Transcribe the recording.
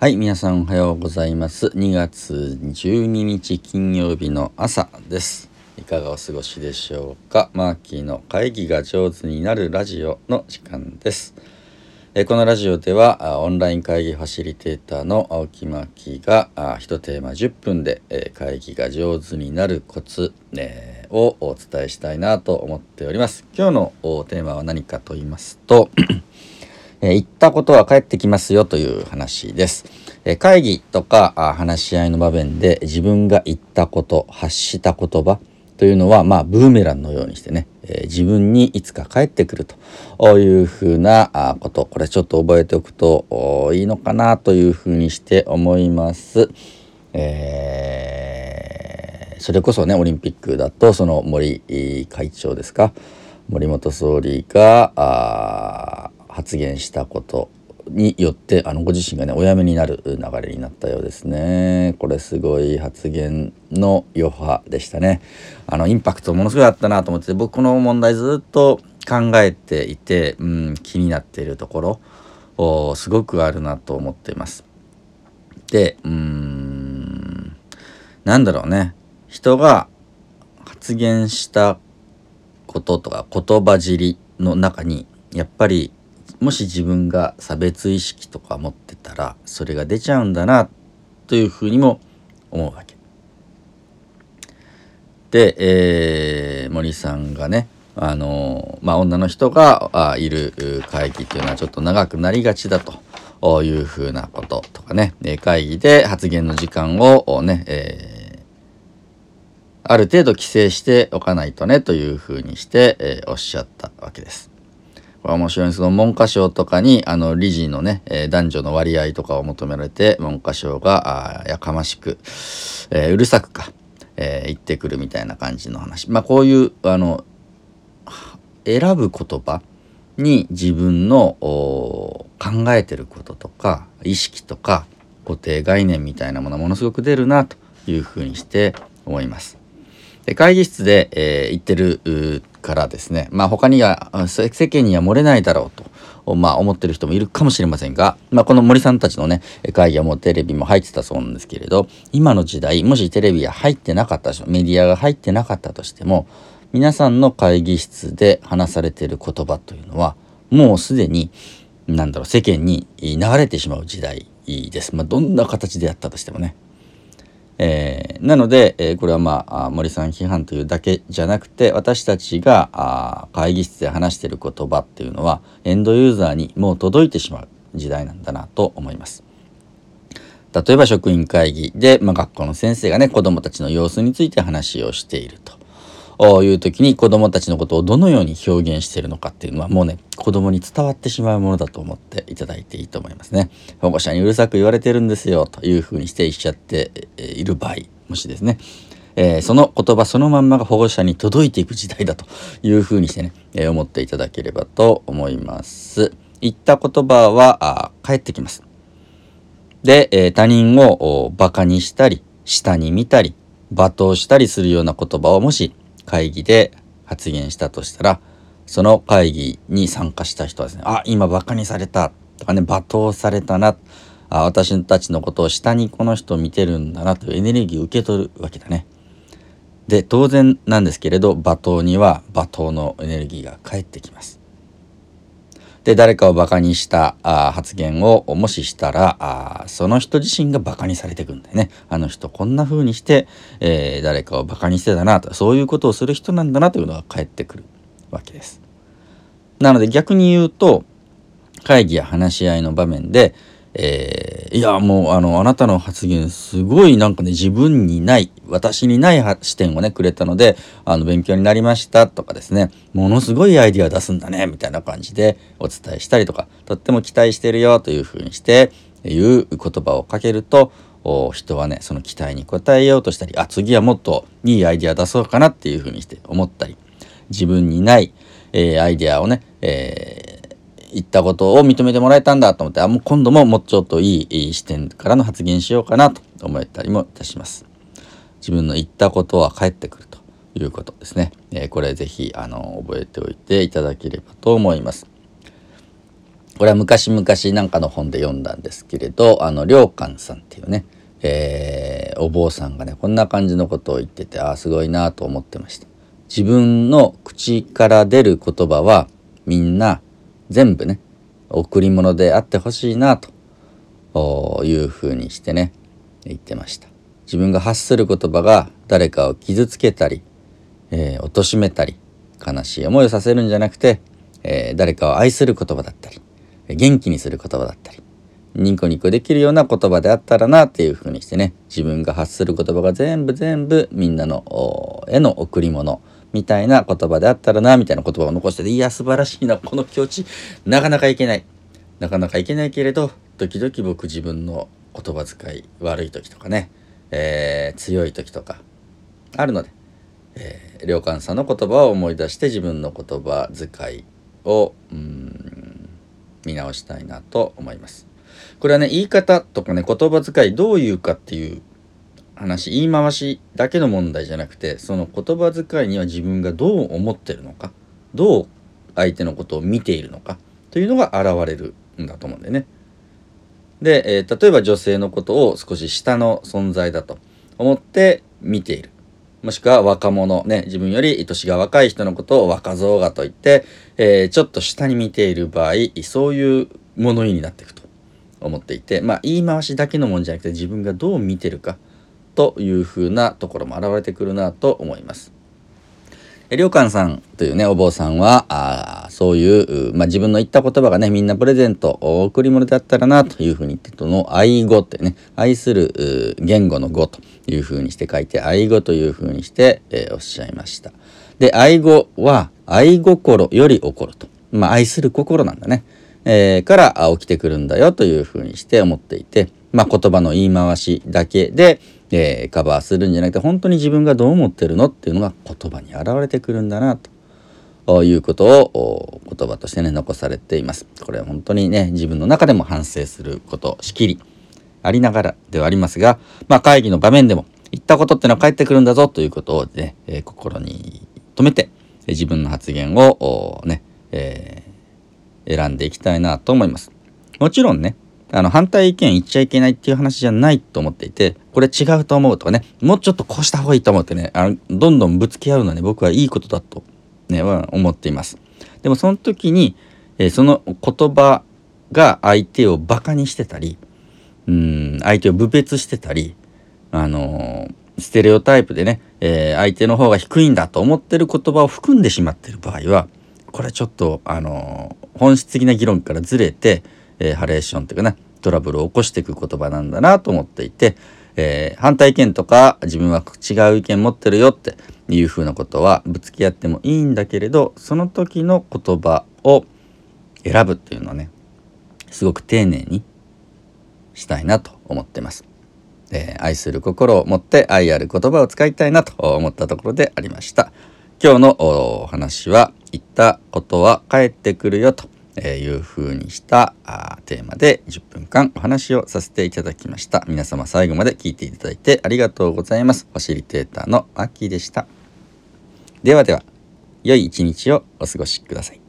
はい、皆さんおはようございます。2月12日金曜日の朝です。いかがお過ごしでしょうか？マーキーの会議が上手になるラジオの時間です。えこのラジオではオンライン会議ファシリテーターの青木マーキーが一テーマ10分で、会議が上手になるコツ、えーをお伝えしたいなと思っております。今日のテーマは何かと言いますとえー言ったことは返ってきますよという話です。え会議とかあ話し合いの場面で自分が言ったこと、発した言葉というのは、まあ、ブーメランのようにしてね、え自分にいつか返ってくるというふうなあこと、これちょっと覚えておくといいのかなというふうにして思います。えーそれこそね、オリンピックだと、その森会長ですか、森本総理があ発言したことによってあのご自身がねお辞めになる流れになったようですね。これすごい発言の余波でしたね。あのインパクトものすごいあったなと思って僕この問題ずっと考えていて、うん、気になっているところおすごくあるなと思っています。でうーんなんだろうね。人が発言したこととか言葉尻の中にやっぱりもし自分が差別意識とか持ってたらそれが出ちゃうんだなというふうにも思うわけ。で、えー森さんがねあのまあ女の人があいる会議っていうのはちょっと長くなりがちだというふうなこととかね会議で発言の時間をね、えーある程度規制しておかないとねというふうにして、えーおっしゃったわけです。面白いその文科省とかにあの理事のね、えー男女の割合とかを求められて文科省があやかましく、えーうるさくか、えー言ってくるみたいな感じの話まあこういうあの選ぶ言葉に自分の考えてることとか意識とか固定概念みたいなものがものすごく出るなというふうにして思います。で会議室で、えー言ってるからですねまあ他には世間には漏れないだろうと。まあ思ってる人もいるかもしれませんが、まあ、この森さんたちのね会議はもうテレビも入ってたそうなんですけれど今の時代もしテレビが入ってなかったメディアが入ってなかったとしても皆さんの会議室で話されている言葉というのはもうすでになんだろう世間に流れてしまう時代です。まあ、どんな形でやったとしてもね。えーなので、えーこれはまあ森さん批判というだけじゃなくて私たちがあ会議室で話している言葉っていうのはエンドユーザーにもう届いてしまう時代なんだなと思います。例えば職員会議で、まあ、学校の先生がね子どもたちの様子について話をしているという時に子どもたちのことをどのように表現しているのかっていうのはもうね子どもに伝わってしまうものだと思っていただいていいと思いますね。保護者にうるさく言われてるんですよというふうにしていっちゃっている場合もしですね、えーその言葉そのまんまが保護者に届いていく時代だというふうにしてね、えー思っていただければと思います。言った言葉はあ返ってきます。で、えー他人をおバカにしたり下に見たり罵倒したりするような言葉をもし会議で発言したとしたらその会議に参加した人はですねあ今バカにされたとかね罵倒されたなあ私たちのことを下にこの人見てるんだなというエネルギーを受け取るわけだね。で当然なんですけれど罵倒には罵倒のエネルギーが返ってきます。で誰かをバカにしたあ発言をもししたらあその人自身がバカにされていくんだよね。あの人こんな風にして、えー誰かをバカにしてたなとそういうことをする人なんだなというのが返ってくるわけです。なので逆に言うと会議や話し合いの場面で、えーいやもうあのあなたの発言すごいなんかね自分にない私にない視点をねくれたのであの勉強になりましたとかですねものすごいアイディア出すんだねみたいな感じでお伝えしたりとかとっても期待してるよというふうにしていう言葉をかけると人はねその期待に応えようとしたりあ次はもっといいアイディア出そうかなっていうふうにして思ったり自分にない、えーアイディアをね、えー言ったことを認めてもらえたんだと思ってあもう今度ももうちょっといいいい視点からの発言しようかなと思ったりもいたします。自分の言ったことは返ってくるということですね。えーこれぜひあの覚えておいていただければと思います。これは昔々なんかの本で読んだんですけれどあの良寛さんっていうね、えー、お坊さんがねこんな感じのことを言っててああすごいなと思ってました自分の口から出る言葉はみんな全部ね贈り物であってほしいなというふうにしてね言ってました。自分が発する言葉が誰かを傷つけたり、えー、貶めたり悲しい思いをさせるんじゃなくて、えー、誰かを愛する言葉だったり元気にする言葉だったりニコニコできるような言葉であったらなっていうふうにしてね自分が発する言葉が全部全部みんなのへの贈り物みたいな言葉であったらなみたいな言葉を残してていや素晴らしいなこの境地なかなかいけないなかなかいけないけれど時々僕自分の言葉遣い悪い時とかね、えー、強い時とかあるので、えー、良寛さんの言葉を思い出して自分の言葉遣いをうん見直したいなと思います。これはね言い方とかね言葉遣いどう言うかっていう話言い回しだけの問題じゃなくてその言葉遣いには自分がどう思ってるのかどう相手のことを見ているのかというのが現れるんだと思うんだよね。で、えー、例えば女性のことを少し下の存在だと思って見ている。もしくは若者ね自分より年が若い人のことを若造がと言って、えー、ちょっと下に見ている場合そういう物言いになっていくと思っていてまあ言い回しだけのもんじゃなくて自分がどう見てるかというふうなところも現れてくるなと思います。良寛さんというねお坊さんはあそういう、まあ、自分の言った言葉がねみんなプレゼント贈り物だったらなというふうに言ってとの愛語ってね愛する言語の語というふうにして書いて愛語というふうにして、えー、おっしゃいました。で愛語は愛心より起こると、まあ、愛する心なんだね、えー、から起きてくるんだよというふうにして思っていて、まあ、言葉の言い回しだけでえー、カバーするんじゃなくて本当に自分がどう思ってるのっていうのが言葉に現れてくるんだなということを言葉としてね残されています。これは本当にね自分の中でも反省することしきりありながらではありますが、まあ、会議の場面でも言ったことってのは返ってくるんだぞということをね、えー、心に留めて自分の発言をね、えー、選んでいきたいなと思います。もちろんねあの反対意見言っちゃいけないっていう話じゃないと思っていてこれ違うと思うとかねもうちょっとこうした方がいいと思ってねあのどんどんぶつけ合うのはね僕はいいことだと、ね、は思っています。でもその時に、えー、その言葉が相手をバカにしてたりうん相手を侮蔑してたりあのー、ステレオタイプでね、えー、相手の方が低いんだと思ってる言葉を含んでしまってる場合はこれちょっとあの本質的な議論からずれてえー、ハレーションというかねトラブルを起こしていく言葉なんだなと思っていて、えー、反対意見とか自分は違う意見持ってるよっていうふうなことはぶつけ合ってもいいんだけれどその時の言葉を選ぶっていうのはねすごく丁寧にしたいなと思ってます。えー、愛する心を持って愛ある言葉を使いたいなと思ったところでありました。今日のお話は言ったことは返ってくるよとえいう風にしたあテーマで10分間お話をさせていただきました。皆様最後まで聞いていただいてありがとうございます。ファシリテーターのマッキーでした。ではでは良い一日をお過ごしください。